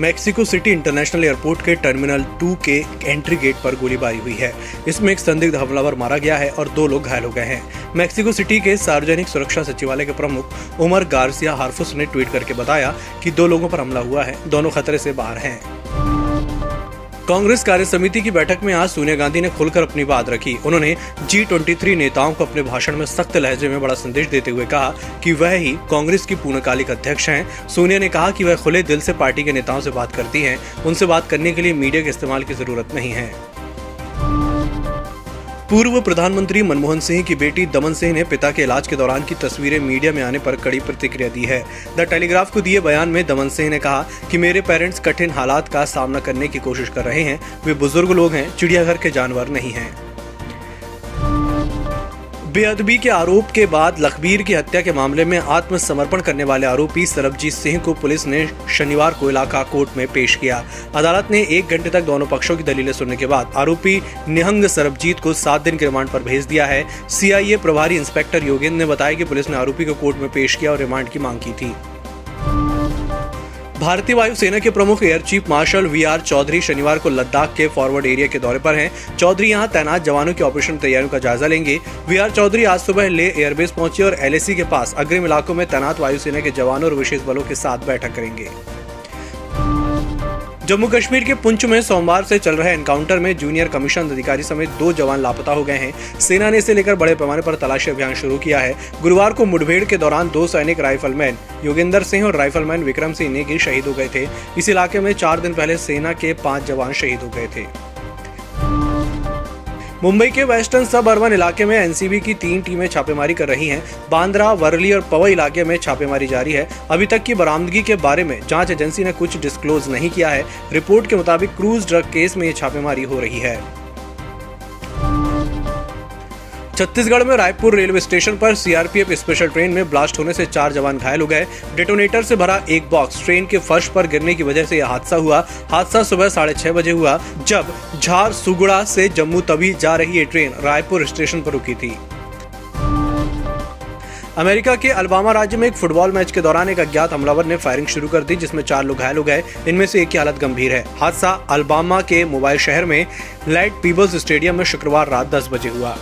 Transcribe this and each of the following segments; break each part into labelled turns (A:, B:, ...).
A: Mexico city international airport के terminal two के entry gate पर गोलीबारी हुई है। इसमें एक संदिग्ध हमलावर मारा गया है और दो लोग घायल हो गए हैं। मेक्सिको सिटी के सार्वजनिक सुरक्षा सचिवालय के प्रमुख उमर गार्सिया हार्फुस ने ट्वीट करके बताया कि दो लोगों पर हमला हुआ है। दोनों खतरे से बाहर हैं। कांग्रेस कार्य समिति की बैठक में आज सोनिया गांधी ने खुलकर अपनी बात रखी। उन्होंने जी ट्वेंटी थ्री नेताओं को अपने भाषण में सख्त लहजे में बड़ा संदेश देते हुए कहा कि वह ही कांग्रेस की पूर्णकालिक अध्यक्ष हैं। सोनिया ने कहा कि वह खुले दिल से पार्टी के नेताओं से बात करती हैं। उनसे बात करने के लिए मीडिया के इस्तेमाल की ज़रूरत नहीं है। पूर्व प्रधानमंत्री मनमोहन सिंह की बेटी दमन सिंह ने पिता के इलाज के दौरान की तस्वीरें मीडिया में आने पर कड़ी प्रतिक्रिया दी है। द टेलीग्राफ को दिए बयान में दमन सिंह ने कहा कि मेरे पेरेंट्स कठिन हालात का सामना करने की कोशिश कर रहे हैं। वे बुज़ुर्ग लोग हैं, चिड़ियाघर के जानवर नहीं हैं। बेअदबी के आरोप के बाद लखबीर की हत्या के मामले में आत्मसमर्पण करने वाले आरोपी सरबजीत सिंह को पुलिस ने शनिवार को इलाका कोर्ट में पेश किया। अदालत ने एक घंटे तक दोनों पक्षों की दलीलें सुनने के बाद आरोपी निहंग सरबजीत को सात दिन के रिमांड पर भेज दिया है। सीआईए प्रभारी इंस्पेक्टर योगेंद्र ने बताया कि पुलिस ने आरोपी को कोर्ट में पेश किया और रिमांड की मांग की थी। भारतीय वायुसेना के प्रमुख air chief marshal V R Chaudhari शनिवार को लद्दाख के फॉरवर्ड एरिया के दौरे पर हैं। चौधरी यहाँ तैनात जवानों की ऑपरेशन तैयारियों का जायजा लेंगे। वी आर चौधरी आज सुबह ले एयरबेस पहुँचे और एलएसी के पास अग्रिम इलाकों में तैनात वायुसेना के जवानों और विशेष बलों के साथ बैठक करेंगे। जम्मू कश्मीर के पुंछ में सोमवार से चल रहे एनकाउंटर में जूनियर कमीशन अधिकारी समेत दो जवान लापता हो गए हैं। सेना ने इसे लेकर बड़े पैमाने पर तलाशी अभियान शुरू किया है। गुरुवार को मुठभेड़ के दौरान दो सैनिक राइफलमैन योगेंद्र सिंह और राइफलमैन विक्रम सिंह नेगी शहीद हो गए थे। इस इलाके में चार दिन पहले सेना के पाँच जवान शहीद हो गए थे। मुंबई के वेस्टर्न सब अर्बन इलाके में एनसीबी की तीन टीमें छापेमारी कर रही हैं। बांद्रा, वरली और पवई इलाके में छापेमारी जारी है। अभी तक की बरामदगी के बारे में जाँच एजेंसी ने कुछ डिस्क्लोज नहीं किया है। रिपोर्ट के मुताबिक क्रूज ड्रग केस में ये छापेमारी हो रही है। छत्तीसगढ़ में रायपुर रेलवे स्टेशन पर सीआरपीएफ स्पेशल ट्रेन में ब्लास्ट होने से चार जवान घायल हो गए। डेटोनेटर से भरा एक बॉक्स ट्रेन के फर्श पर गिरने की वजह से यह हादसा हुआ। हादसा सुबह साढ़े छह बजे हुआ, जब झार सुगुड़ा से जम्मू तभी जा रही ये ट्रेन रायपुर स्टेशन पर रुकी थी। अमेरिका के अल्बामा राज्य में एक फुटबॉल मैच के दौरान एक अज्ञात हमलावर ने फायरिंग शुरू कर दी, जिसमें चार लोग घायल हो गए। इनमें से एक की हालत गंभीर है। हादसा अल्बामा के मोबाइल शहर में लाइट पीबल्स स्टेडियम में शुक्रवार रात दस बजे हुआ।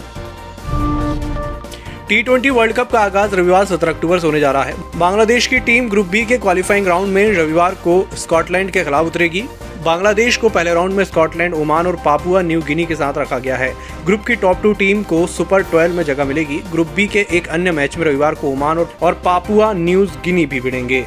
A: टी ट्वेंटी वर्ल्ड कप का आगाज़ रविवार सत्रह अक्टूबर से होने जा रहा है। बांग्लादेश की टीम ग्रुप बी के क्वालिफाइंग राउंड में रविवार को स्कॉटलैंड के खिलाफ उतरेगी। बांग्लादेश को पहले राउंड में स्कॉटलैंड ओमान और पापुआ न्यू गिनी के साथ रखा गया है। ग्रुप की टॉप टू टीम को सुपर ट्वेल्व में जगह मिलेगी। ग्रुप बी के एक अन्य मैच में रविवार को ओमान और पापुआ न्यूज़ गिनी भी भिड़ेंगे।